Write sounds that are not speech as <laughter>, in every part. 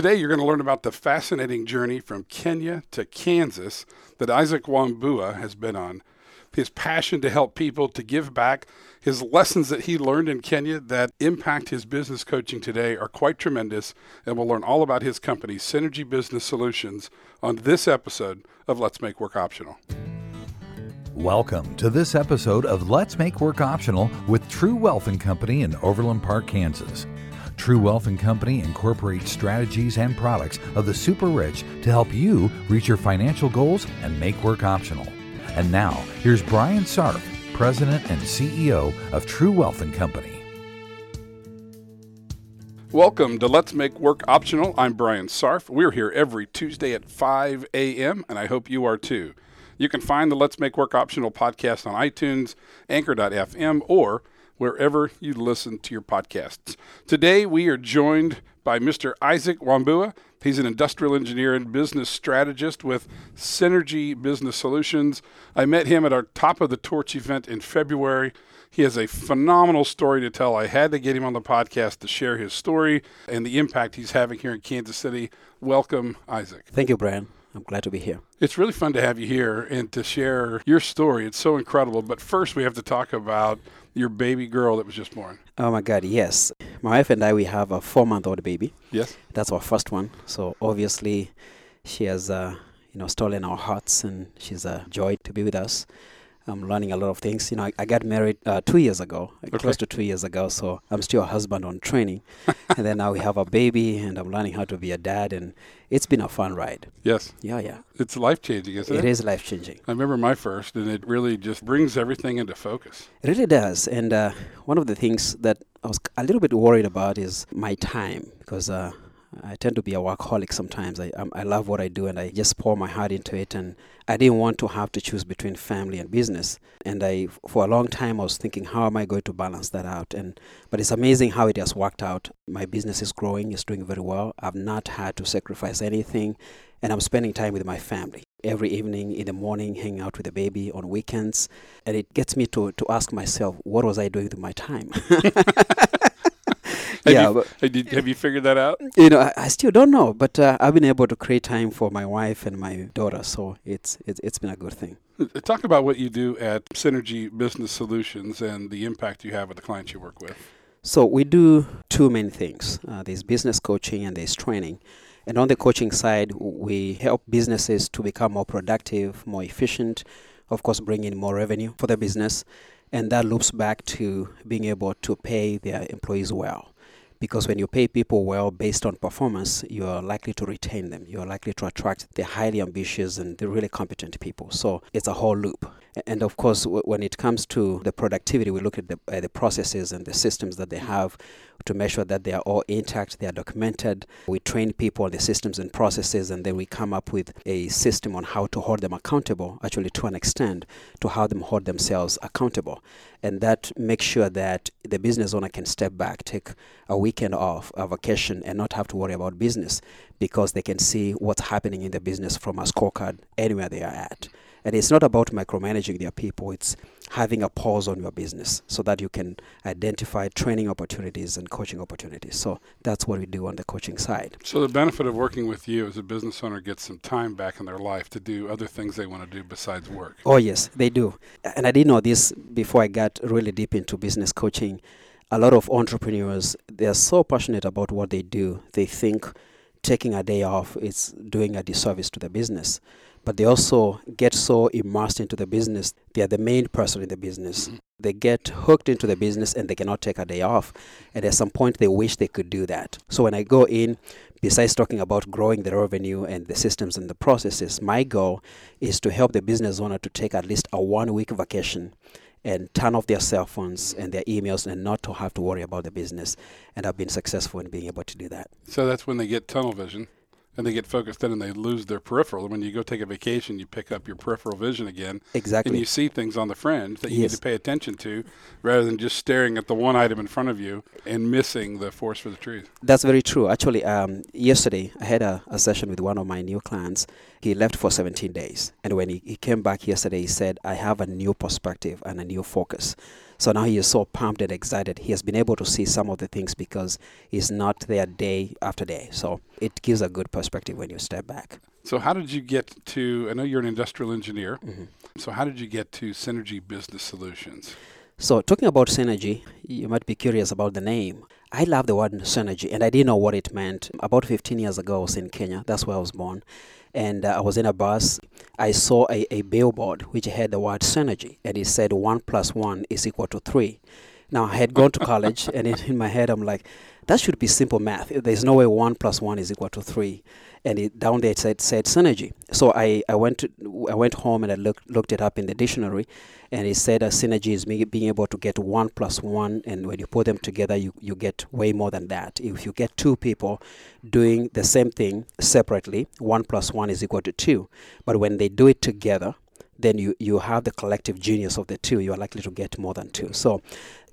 Today, you're going to learn about the fascinating journey from Kenya to Kansas that Isaac Wambua has been on. His passion to help people to give back, his lessons that he learned in Kenya that impact his business coaching today are quite tremendous, and we'll learn all about his company, Synergy Business Solutions, on this episode of Let's Make Work Optional. Welcome to this episode of Let's Make Work Optional with True Wealth and Company in Overland Park, Kansas. True Wealth and Company incorporates strategies and products of the super rich to help you reach your financial goals and make work optional. And now, here's Brian Sarf, President and CEO of True Wealth and Company. Welcome to Let's Make Work Optional. I'm Brian Sarf. We're here every Tuesday at 5 a.m., and I hope you are too. You can find the Let's Make Work Optional podcast on iTunes, Anchor.fm, or wherever you listen to your podcasts. Today, we are joined by Mr. Isaac Wambua. He's an industrial engineer and business strategist with Synergy Business Solutions. I met him at our Top of the Torch event in February. He has a phenomenal story to tell. I had to get him on the podcast to share his story and the impact he's having here in Kansas City. Welcome, Isaac. Thank you, Brian. I'm glad to be here. It's really fun to have you here and to share your story. It's so incredible. But first, we have to talk about your baby girl that was just born. Oh my God, yes. My wife and I, we have a four-month-old baby. Yes. That's our first one. So obviously, she has, uh, you know, stolen our hearts, and she's a joy to be with us. I'm learning a lot of things. You know, I, I got married uh, two years ago, okay. close to two years ago. So I'm still a husband on training, <laughs> and then now we have a baby, and I'm learning how to be a dad, and it's been a fun ride. Yes. Yeah, yeah. It's life changing, isn't it? It is life changing. I remember my first, and it really just brings everything into focus. It really does. And uh, one of the things that I was a little bit worried about is my time because. Uh, I tend to be a workaholic sometimes. I um, I love what I do and I just pour my heart into it. And I didn't want to have to choose between family and business. And I, for a long time, I was thinking, how am I going to balance that out? And but it's amazing how it has worked out. My business is growing, it's doing very well. I've not had to sacrifice anything, and I'm spending time with my family every evening, in the morning, hanging out with the baby on weekends. And it gets me to to ask myself, what was I doing with my time? <laughs> Have yeah, you, but, have you figured that out? You know, I, I still don't know, but uh, I've been able to create time for my wife and my daughter, so it's it's, it's been a good thing. Uh, talk about what you do at Synergy Business Solutions and the impact you have with the clients you work with. So we do two main things. Uh, there's business coaching and there's training. And on the coaching side, we help businesses to become more productive, more efficient, of course, bring in more revenue for their business. And that loops back to being able to pay their employees well because when you pay people well based on performance, you are likely to retain them. You are likely to attract the highly ambitious and the really competent people. So it's a whole loop. And of course, w- when it comes to the productivity, we look at the, uh, the processes and the systems that they have to make sure that they are all intact, they are documented. We train people on the systems and processes, and then we come up with a system on how to hold them accountable, actually, to an extent, to how them hold themselves accountable. And that makes sure that the business owner can step back, take a weekend off, a vacation, and not have to worry about business because they can see what's happening in the business from a scorecard anywhere they are at. And it's not about micromanaging their people, it's having a pause on your business so that you can identify training opportunities and coaching opportunities. So that's what we do on the coaching side. So the benefit of working with you as a business owner gets some time back in their life to do other things they want to do besides work. Oh, yes, they do. And I didn't know this before I got really deep into business coaching. A lot of entrepreneurs, they are so passionate about what they do. They think taking a day off is doing a disservice to the business but they also get so immersed into the business. They are the main person in the business. Mm-hmm. They get hooked into the business and they cannot take a day off. And at some point, they wish they could do that. So when I go in, besides talking about growing the revenue and the systems and the processes, my goal is to help the business owner to take at least a one week vacation and turn off their cell phones and their emails and not to have to worry about the business. And I've been successful in being able to do that. So that's when they get tunnel vision and they get focused in and they lose their peripheral. And when you go take a vacation, you pick up your peripheral vision again. Exactly. And you see things on the fringe that you yes. need to pay attention to rather than just staring at the one item in front of you and missing the forest for the trees. That's very true. Actually, um, yesterday I had a, a, session with one of my new clients. He left for 17 days. And when he, he came back yesterday, he said, I have a new perspective and a new focus. So now he is so pumped and excited. He has been able to see some of the things because he's not there day after day. So it gives a good perspective when you step back. So, how did you get to? I know you're an industrial engineer. Mm-hmm. So, how did you get to Synergy Business Solutions? So, talking about synergy, you might be curious about the name. I love the word synergy, and I didn't know what it meant. About 15 years ago, I was in Kenya. That's where I was born. And uh, I was in a bus. I saw a, a billboard which had the word synergy, and it said 1 plus 1 is equal to 3. Now, I had gone to college, <laughs> and in, in my head, I'm like, that should be simple math. There's no way 1 plus 1 is equal to 3 and it, down there it said, said synergy. So I, I went to, I went home and I looked looked it up in the dictionary, and it said a synergy is being able to get one plus one, and when you put them together, you, you get way more than that. If you get two people doing the same thing separately, one plus one is equal to two, but when they do it together, then you, you have the collective genius of the two. You are likely to get more than two. So,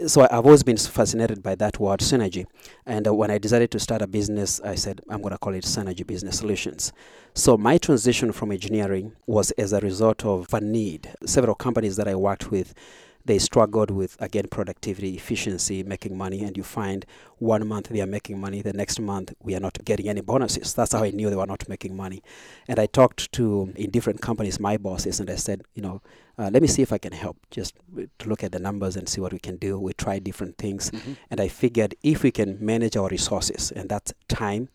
so I've always been fascinated by that word synergy. And uh, when I decided to start a business, I said I'm going to call it Synergy Business Solutions. So my transition from engineering was as a result of a need. Several companies that I worked with they struggled with again productivity efficiency making money and you find one month they are making money the next month we are not getting any bonuses. That's how i knew they were not making money. And i talked to in different companies my bosses and i said you know uh, let me see if i can help. Just to look at the numbers and see what we can do. We tried different things. Mm-hmm. and i figured if we can manage our resources and that's time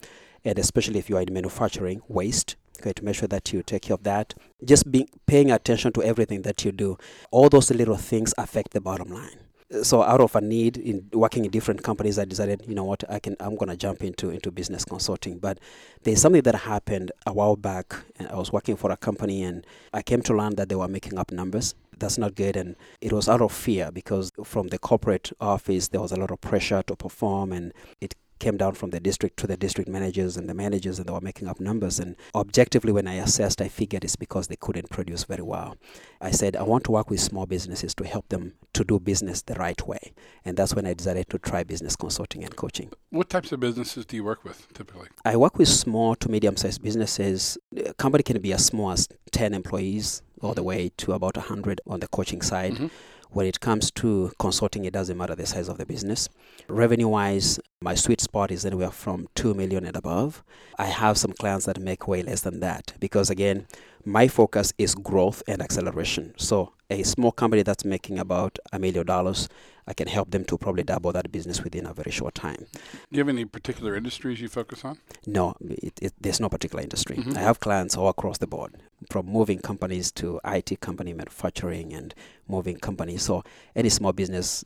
and especially if you are in manufacturing waste okay, to make sure that you take care of that. Just being paying attention to everything that you do. All those little things affect the bottom line. So out of a need in working in different companies, I decided, you know what, I can I'm gonna jump into into business consulting. But there's something that happened a while back, and I was working for a company, and I came to learn that they were making up numbers that's not good. And it was out of fear because from the corporate office, there was a lot of pressure to perform, and it came down from the district to the district managers and the managers, and they were making up numbers. And objectively, when I assessed, I figured it's because they couldn't produce very well. I said, I want to work with small businesses to help them to do business the right way. And that's when I decided to try business consulting and coaching. What types of businesses do you work with typically? I work with small to medium sized businesses. A company can be as small as 10 employees all the way to about 100 on the coaching side. Mm-hmm. When it comes to consulting, it doesn't matter the size of the business. Revenue wise, my sweet spot is anywhere from 2 million and above. I have some clients that make way less than that because, again, my focus is growth and acceleration. So, a small company that's making about a million dollars, I can help them to probably double that business within a very short time. Do you have any particular industries you focus on? No, it, it, there's no particular industry. Mm-hmm. I have clients all across the board, from moving companies to IT company manufacturing and moving companies. So any small business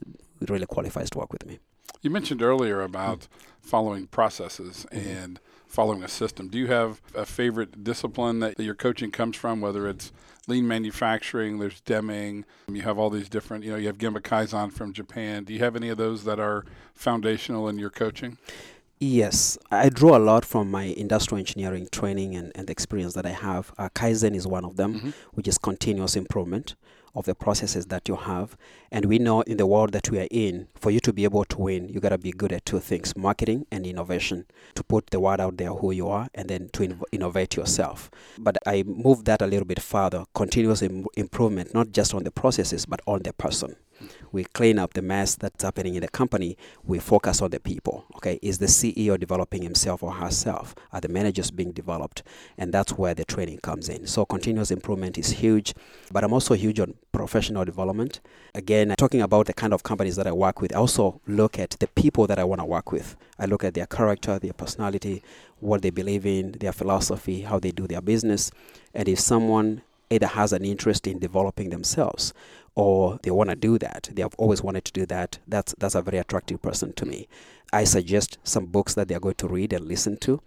really qualifies to work with me. You mentioned earlier about following processes mm-hmm. and following a system. Do you have a favorite discipline that your coaching comes from, whether it's lean manufacturing, there's Deming, you have all these different, you know, you have Gemba Kaizen from Japan. Do you have any of those that are foundational in your coaching? Yes, I draw a lot from my industrial engineering training and, and the experience that I have. Uh, Kaizen is one of them, mm-hmm. which is continuous improvement of the processes that you have. And we know in the world that we are in, for you to be able to win, you got to be good at two things marketing and innovation to put the word out there who you are and then to in- innovate yourself. But I move that a little bit further continuous Im- improvement, not just on the processes, but on the person we clean up the mess that's happening in the company. We focus on the people. Okay, is the CEO developing himself or herself? Are the managers being developed? And that's where the training comes in. So continuous improvement is huge, but I'm also huge on professional development. Again, talking about the kind of companies that I work with, I also look at the people that I want to work with. I look at their character, their personality, what they believe in, their philosophy, how they do their business, and if someone either has an interest in developing themselves or they want to do that. They have always wanted to do that. That's that's a very attractive person to me. I suggest some books that they are going to read and listen to.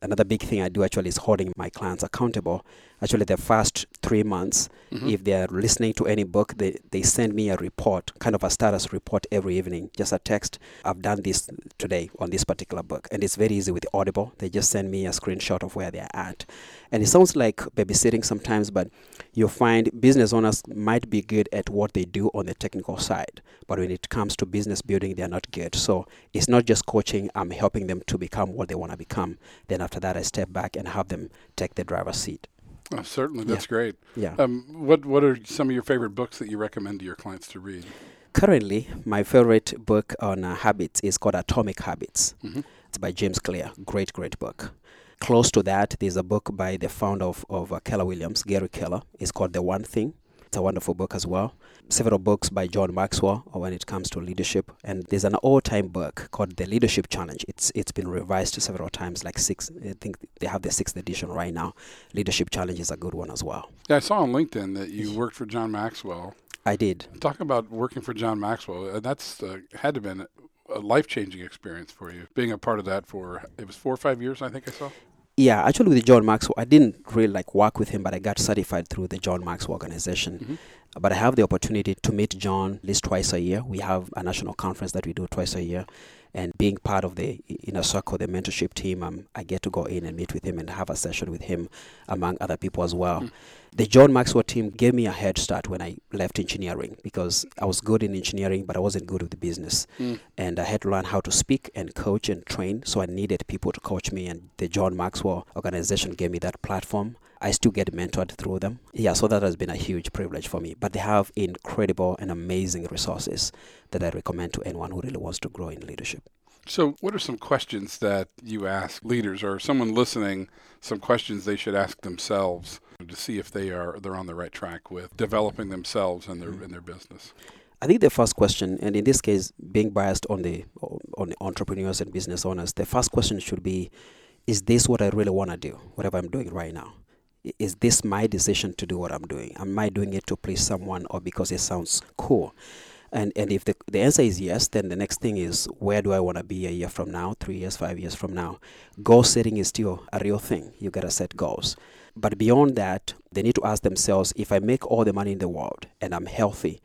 Another big thing I do actually is holding my clients accountable. Actually, the first three months, mm-hmm. if they are listening to any book, they, they send me a report, kind of a status report every evening, just a text. I've done this today on this particular book. And it's very easy with Audible. They just send me a screenshot of where they're at. And it sounds like babysitting sometimes, but you'll find business owners might be good at what they do on the technical side. But when it comes to business building, they're not good. So it's not just coaching, I'm helping them to become what they want to become. Then after that, I step back and have them take the driver's seat. Oh, certainly, that's yeah. great. Yeah. Um, what What are some of your favorite books that you recommend to your clients to read? Currently, my favorite book on uh, habits is called Atomic Habits. Mm-hmm. It's by James Clear. Great, great book. Close to that, there's a book by the founder of, of uh, Keller Williams, Gary Keller. It's called The One Thing. It's a wonderful book as well. Several books by John Maxwell when it comes to leadership. And there's an all-time book called The Leadership Challenge. It's it's been revised several times, like six. I think they have the sixth edition right now. Leadership Challenge is a good one as well. Yeah, I saw on LinkedIn that you worked for John Maxwell. I did. Talk about working for John Maxwell. That's uh, had to have been a life changing experience for you, being a part of that for it was four or five years. I think I saw. Yeah, actually, with John Maxwell, I didn't really like work with him, but I got certified through the John Maxwell organization. Mm-hmm. But I have the opportunity to meet John at least twice a year. We have a national conference that we do twice a year, and being part of the inner circle, the mentorship team, um, I get to go in and meet with him and have a session with him, among other people as well. Mm. The John Maxwell team gave me a head start when I left engineering because I was good in engineering, but I wasn't good with the business, mm. and I had to learn how to speak and coach and train. So I needed people to coach me, and the John Maxwell organization gave me that platform. I still get mentored through them. Yeah, so that has been a huge privilege for me. But they have incredible and amazing resources that I recommend to anyone who really wants to grow in leadership. So, what are some questions that you ask leaders or someone listening? Some questions they should ask themselves to see if they are they're on the right track with developing themselves and their mm-hmm. in their business. I think the first question, and in this case, being biased on the on the entrepreneurs and business owners, the first question should be: Is this what I really want to do? Whatever I'm doing right now, is this my decision to do what I'm doing? Am I doing it to please someone or because it sounds cool? And and if the, the answer is yes, then the next thing is where do I want to be a year from now, three years, five years from now? Goal setting is still a real thing. You gotta set goals. But beyond that, they need to ask themselves if I make all the money in the world and I'm healthy,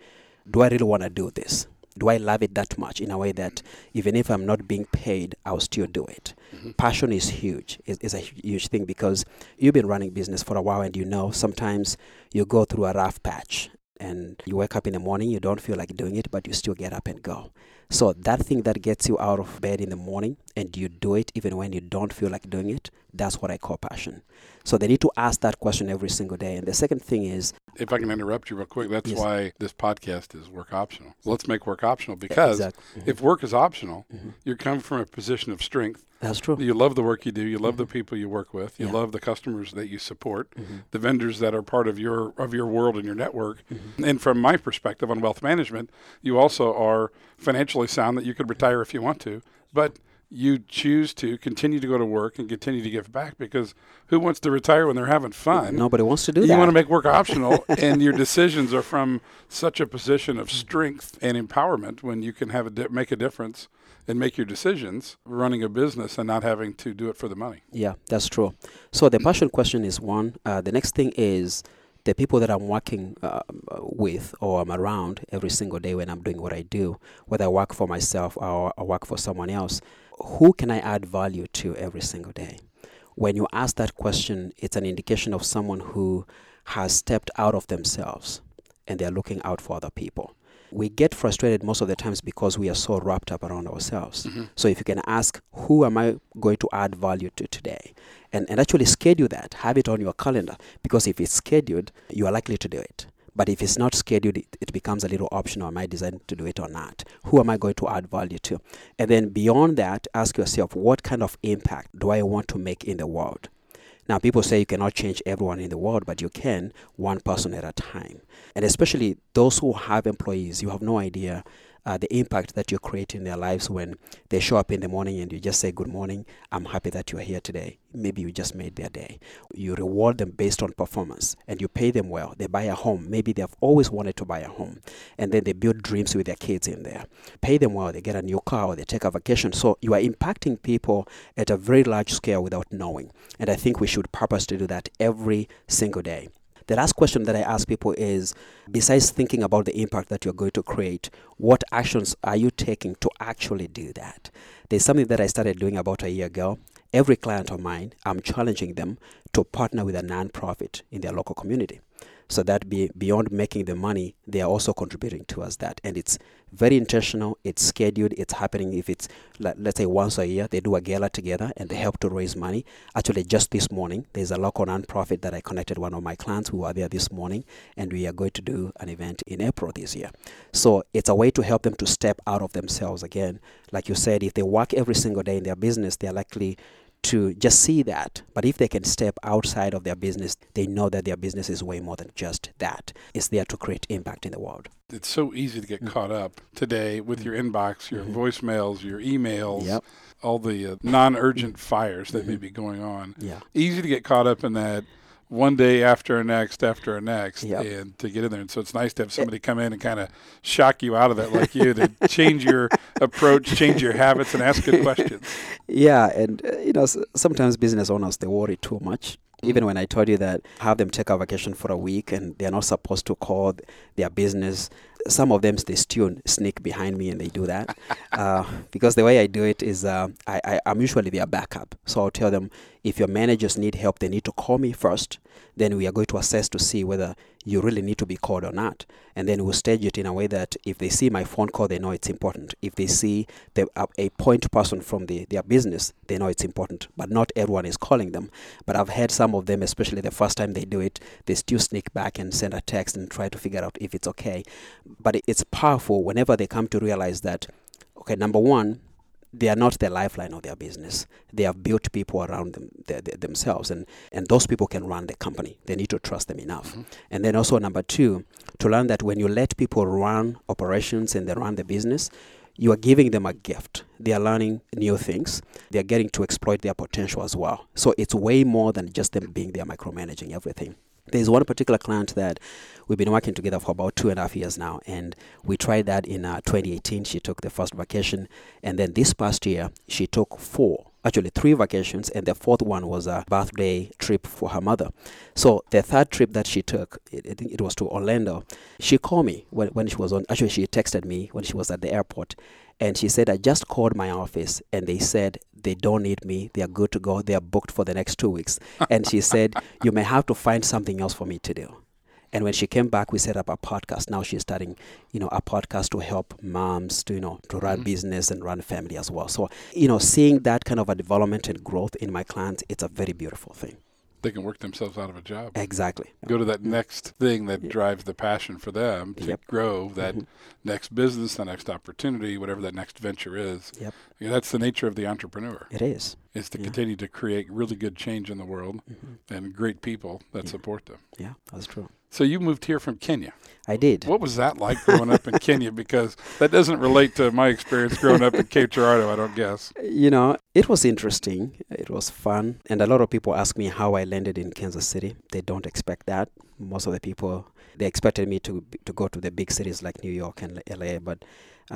do I really want to do this? Do I love it that much in a way that even if I'm not being paid, I'll still do it? Mm-hmm. Passion is huge. It's, it's, a huge thing because you've been running business for a while and you know sometimes you go through a rough patch and you wake up in the morning, you don't feel like doing it, but you still get up and go. So that thing that gets you out of bed in the morning and you do it even when you don't feel like doing it, that's what I call passion. So they need to ask that question every single day. And the second thing is if I can interrupt you real quick, that's yes. why this podcast is work optional. Let's make work optional because exactly. mm-hmm. if work is optional, mm-hmm. you come from a position of strength. That's true. You love the work you do. You love mm-hmm. the people you work with. You yeah. love the customers that you support, mm-hmm. the vendors that are part of your of your world and your network. Mm-hmm. And from my perspective on wealth management, you also are financially sound that you could retire if you want to. But you choose to continue to go to work and continue to give back because who wants to retire when they're having fun? Nobody wants to do you that. You want to make work optional, <laughs> and your decisions are from such a position of strength and empowerment when you can have a di- make a difference and make your decisions running a business and not having to do it for the money. Yeah, that's true. So the passion question is one. Uh, the next thing is the people that I'm working uh, with or I'm around every single day when I'm doing what I do, whether I work for myself or I work for someone else who can I add value to every single day? When you ask that question, it's an indication of someone who has stepped out of themselves and they're looking out for other people. We get frustrated most of the times because we are so wrapped up around ourselves. Mm-hmm. So if you can ask, who am I going to add value to today? And, and actually schedule that, have it on your calendar, because if it's scheduled, you are likely to do it. But if it's not scheduled, it, it becomes a little optional. Am I designed to do it or not? Who am I going to add value to? And then beyond that, ask yourself, what kind of impact do I want to make in the world? Now, people say you cannot change everyone in the world, but you can one person at a time. And especially those who have employees, you have no idea uh, the impact that you create in their lives when they show up in the morning and you just say, Good morning, I'm happy that you are here today. Maybe you just made their day. You reward them based on performance and you pay them well. They buy a home. Maybe they've always wanted to buy a home. And then they build dreams with their kids in there. Pay them well. They get a new car or they take a vacation. So you are impacting people at a very large scale without knowing. And I think we should purpose to do that every single day. The last question that I ask people is besides thinking about the impact that you're going to create, what actions are you taking to actually do that? There's something that I started doing about a year ago. Every client of mine, I'm challenging them to partner with a nonprofit in their local community. So that be, beyond making the money, they are also contributing towards that. And it's very intentional, it's scheduled, it's happening. If it's, let, let's say, once a year, they do a gala together and they help to raise money. Actually, just this morning, there's a local nonprofit that I connected one of my clients who are there this morning, and we are going to do an event in April this year. So it's a way to help them to step out of themselves again. Like you said, if they work every single day in their business, they're likely to just see that. But if they can step outside of their business, they know that their business is way more than just that. It's there to create impact in the world. It's so easy to get mm-hmm. caught up today with your inbox, your mm-hmm. voicemails, your emails, yep. all the uh, non urgent fires that mm-hmm. may be going on. Yeah. Easy to get caught up in that one day after next after next yep. and to get in there and so it's nice to have somebody come in and kind of shock you out of that like you to change your <laughs> approach change your habits and ask good questions yeah and uh, you know sometimes business owners they worry too much even when I told you that have them take a vacation for a week and they're not supposed to call their business, some of them they still sneak behind me and they do that. <laughs> uh, because the way I do it is uh, I, I, I'm usually their backup. So I'll tell them if your managers need help, they need to call me first. Then we are going to assess to see whether you really need to be called or not. And then we'll stage it in a way that if they see my phone call, they know it's important. If they see the, uh, a point person from the, their business, they know it's important. But not everyone is calling them. But I've had some of them, especially the first time they do it, they still sneak back and send a text and try to figure out if it's okay. But it's powerful whenever they come to realize that, okay, number one, they are not the lifeline of their business. They have built people around them themselves, and, and those people can run the company. They need to trust them enough. Mm-hmm. And then also number two, to learn that when you let people run operations and they run the business, you are giving them a gift. They are learning new things. They are getting to exploit their potential as well. So it's way more than just them being there micromanaging everything. There's one particular client that we've been working together for about two and a half years now, and we tried that in uh, 2018. She took the first vacation, and then this past year she took four actually three vacations, and the fourth one was a birthday trip for her mother. So the third trip that she took, I think it was to Orlando. She called me when, when she was on. Actually, she texted me when she was at the airport, and she said, "I just called my office, and they said they don't need me. They are good to go. They are booked for the next two weeks." <laughs> and she said, "You may have to find something else for me to do." And when she came back, we set up a podcast. Now she's starting, you know, a podcast to help moms to, you know, to run mm-hmm. business and run family as well. So, you know, seeing that kind of a development and growth in my clients, it's a very beautiful thing they can work themselves out of a job. Exactly. Go to that next thing that yep. drives the passion for them to yep. grow that mm-hmm. next business, the next opportunity, whatever that next venture is. Yep. Yeah, that's the nature of the entrepreneur. It is. Is to yeah. continue to create really good change in the world mm-hmm. and great people that yeah. support them. Yeah, that's true. So you moved here from Kenya. I did. What was that like growing up in <laughs> Kenya? Because that doesn't relate to my experience growing up in Cape Girardeau, I don't guess. You know, it was interesting. It was fun. And a lot of people ask me how I landed in Kansas City. They don't expect that. Most of the people, they expected me to, to go to the big cities like New York and LA. But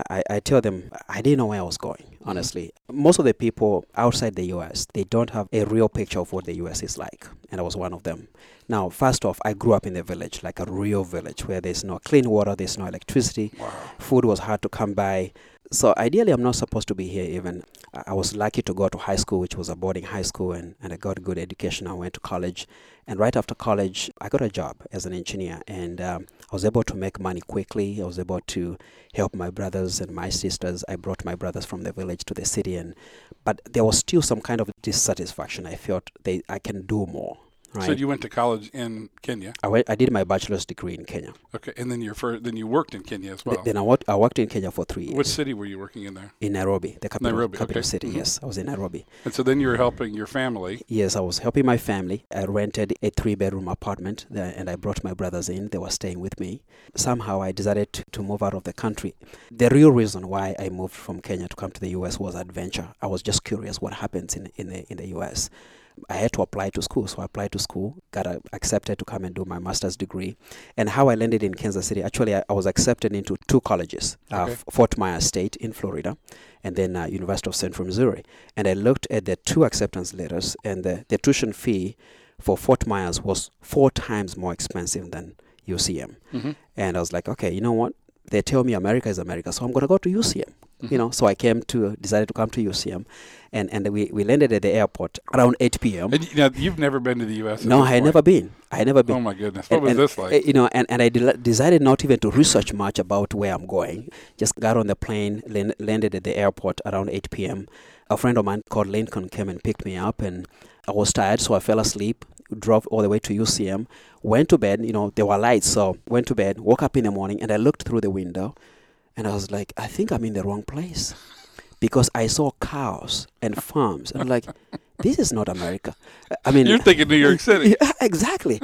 I, I tell them I didn't know where I was going, mm-hmm. honestly. Mm-hmm. Most of the people outside the US, they don't have a real picture of what the US is like. And I was one of them. Now, first off, I grew up in a village, like a real village, where there's no clean water, there's no electricity. Wow. Food was hard to come by. So ideally, I'm not supposed to be here even. I was lucky to go to high school, which was a boarding high school, and, and I got a good education. I went to college. And right after college, I got a job as an engineer. And um, I was able to make money quickly. I was able to help my brothers and my sisters. I brought my brothers from the village to the city. and But there was still some kind of dissatisfaction. I felt they, I can do more. Right. So you went to college in Kenya. I, went, I did my bachelor's degree in Kenya. Okay, and then first, then you worked in Kenya as well. then I worked, I worked in Kenya for three years. What city were you working in there? In Nairobi, the capital, Nairobi, capital okay. city. Mm-hmm. Yes, I was in Nairobi. And so then you were helping your family. Yes, I was helping my family. I rented a three-bedroom apartment, there, and I brought my brothers in. They were staying with me. Somehow, I decided to, to move out of the country. The real reason why I moved from Kenya to come to the U.S. was adventure. I was just curious what happens in in the in the U.S. I had to apply to school. So I applied to school, got accepted to come and do my master's degree. And how I landed in Kansas City, actually, I, I was accepted into two colleges uh, okay. uh, Fort Myers State in Florida, and then uh, University of Central Missouri. And I looked at the two acceptance letters, and the, the tuition fee for Fort Myers was four times more expensive than UCM. Mm-hmm. And I was like, okay, you know what? They tell me America is America, so I'm going to go to UCM. Mm-hmm. You know, so I came to decided to come to UCM, and and we, we landed at the airport around 8 p.m. And you know, you've never been to the U.S. No, I had never been. I had never been. Oh my goodness, what And- was and, this like? You know, and, and I de- decided not even to research much about where I'm going. Just got on the plane, land- landed at the airport around 8 p.m. A friend of mine called Lincoln came and picked me up, and I was tired, so I fell asleep. Drove all the way to UCM, went to bed. You know, there were lights, so went to bed. Woke up in the morning, and I looked through the window, and I was like, I think I'm in the wrong place, because I saw cows and farms, and I'm like, this is not America. I mean, You're thinking New York City. <laughs> yeah, exactly.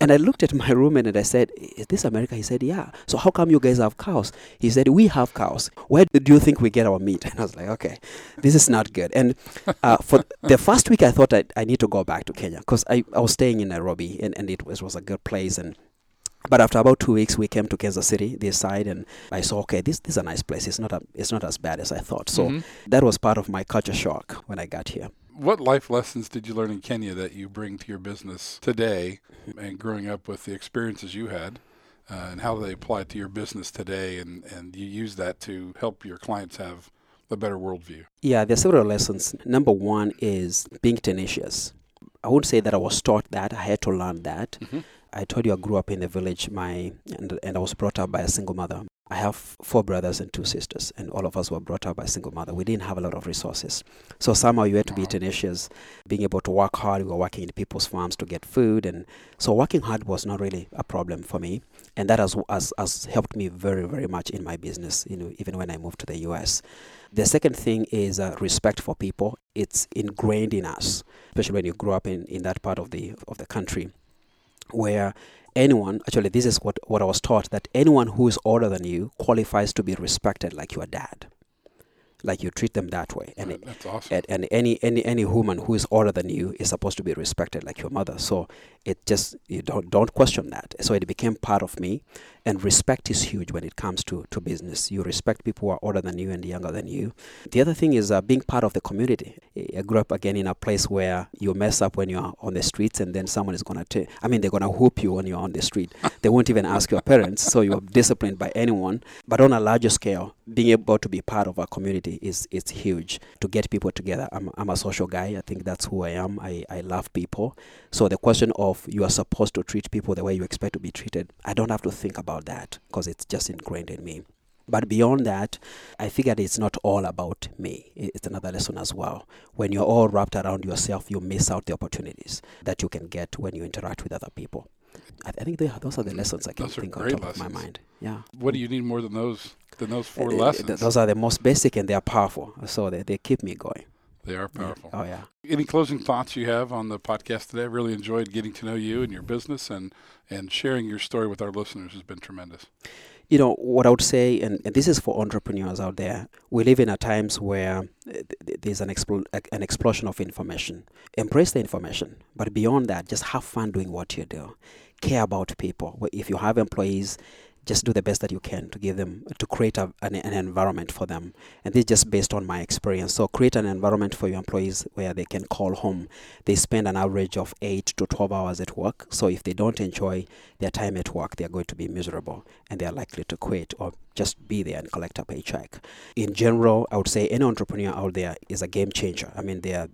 And I looked at my roommate and I said, Is this America? He said, Yeah. So how come you guys have cows? He said, We have cows. Where do you think we get our meat? <laughs> And I was like, Okay, this is not good. And uh, for the first week, I thought I, I need to go back to Kenya because I, I was staying in Nairobi and, and it was, was a good place. And but after about two weeks, we came to Kansas City, this side, and I saw, okay, this, this is a nice place. It's not a, it's not as bad as I thought. So Mhm. that was part of my culture shock when I got here. What life lessons did you learn in Kenya that you bring to your business today, and growing up with the experiences you had, uh, and how they apply to your business today, and and you use that to help your clients have a better worldview? Yeah, there's several lessons. Number one is being tenacious. I wouldn't say that I was taught that. I had to learn that. Mhm. I told you I grew up in the village. My and, and I was brought up by a single mother. I have four brothers and two sisters, and all of us were brought up by a single mother. We didn't have a lot of resources, so somehow you had to be tenacious, being able to work hard. We were working in people's farms to get food, and so working hard was not really a problem for me, and that has has, has helped me very very much in my business. You know, even when I moved to the U.S. The second thing is uh, respect for people. It's ingrained in us, especially when you grow up in, in that part of the of the country, where anyone actually this is what, what I was taught that anyone who is older than you qualifies to be respected like your dad, like you treat them that way, and that's awesome. and, and any any any woman who is older than you is supposed to be respected like your mother. So it just you don't don't question that. So it became part of me and respect is huge when it comes to to business. You respect people who are older than you and younger than you. The other thing is uh, being part of the community. I grew up again in a place where you mess up when you're on the streets and then someone is going to i mean they're going to whoop you when you're on the street. They won't even ask your parents so you're disciplined by anyone. But on a larger scale being able to be part of a community is is huge. To get people together i'm, I'm a social guy. I think that's who i am. I, I love people. So the question of you are supposed to treat people the way you expect to be treated i don't have to think about that because it's just ingrained in me but beyond that, I figured it's not all about me. It's another lesson as well. When you're all wrapped around yourself, you miss out the opportunities that you can get when you interact with other people. I, I think they, those are the lessons I can Those think on top of my mind. Yeah. What do you need more than those than those four Uh, uh, lessons? th- those are the most basic and they are powerful. So they, they keep me going. They are powerful. Oh, yeah. Any closing thoughts you have on the podcast today? I really enjoyed getting to know you and your business, and and sharing your story with our listeners has been tremendous. you know what I would say, and, and this is for entrepreneurs out there. We live in a times where uh, th- th- there's an expl- an explosion of information. Embrace the information, but beyond that, just have fun doing what you do. Care about people. If you have employees, just do the best that you can to give them to create a, an, an environment for them. And this is just based on my experience. So create an environment for your employees where they can call home. They spend an average of eight to twelve hours at work. So if they don't enjoy their time at work, they are going to be miserable and they are likely to quit or just be there and collect a paycheck. In general, I would say any entrepreneur out there is a game changer. I mean, they are,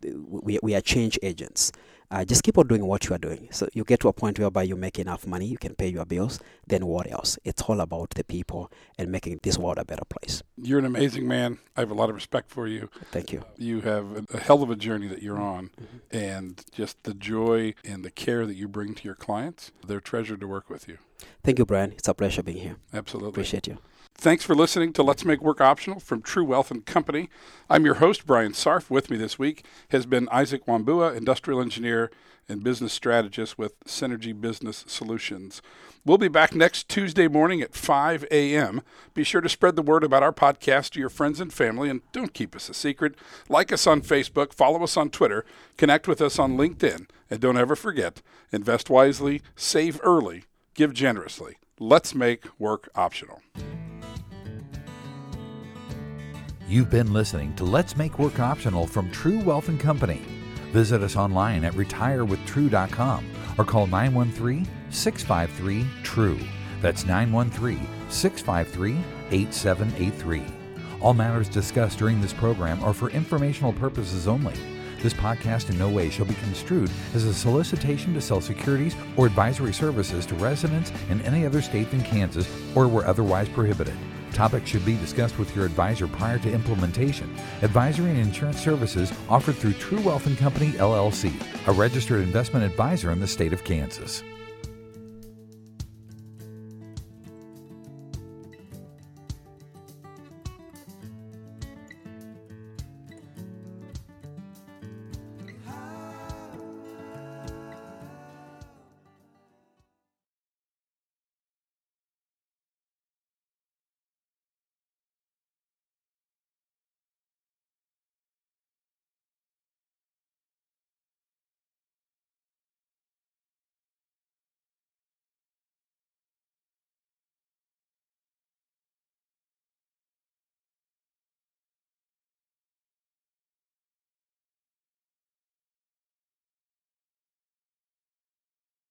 we, we are change agents. Uh, just keep on doing what you are doing. So you get to a point whereby you make enough money, you can pay your bills. Then what else? It's all about the people and making this world a better place. You're an amazing man. I have a lot of respect for you. Thank you. You have a, a hell of a journey that you're on, Mm-hmm. and just the joy and the care that you bring to your clients. They're treasured to work with you. Thank you, Brian. It's a pleasure being here. Absolutely. Appreciate you. Thanks for listening to Let's Make Work Optional from True Wealth and Company. I'm your host, Brian Sarf. With me this week has been Isaac Wambua, industrial engineer and business strategist with Synergy Business Solutions. We'll be back next Tuesday morning at 5 a.m. Be sure to spread the word about our podcast to your friends and family, and don't keep us a secret. Like us on Facebook, follow us on Twitter, connect with us on LinkedIn, and don't ever forget invest wisely, save early, give generously. Let's make work optional. You've been listening to Let's Make Work Optional from True Wealth and Company. Visit us online at retirewithtrue.com or call 913 653 TRUE. That's 913 653 8783. All matters discussed during this program are for informational purposes only. This podcast in no way shall be construed as a solicitation to sell securities or advisory services to residents in any other state than Kansas or where otherwise prohibited. Topics should be discussed with your advisor prior to implementation. Advisory and insurance services offered through True Wealth and Company LLC, a registered investment advisor in the state of Kansas.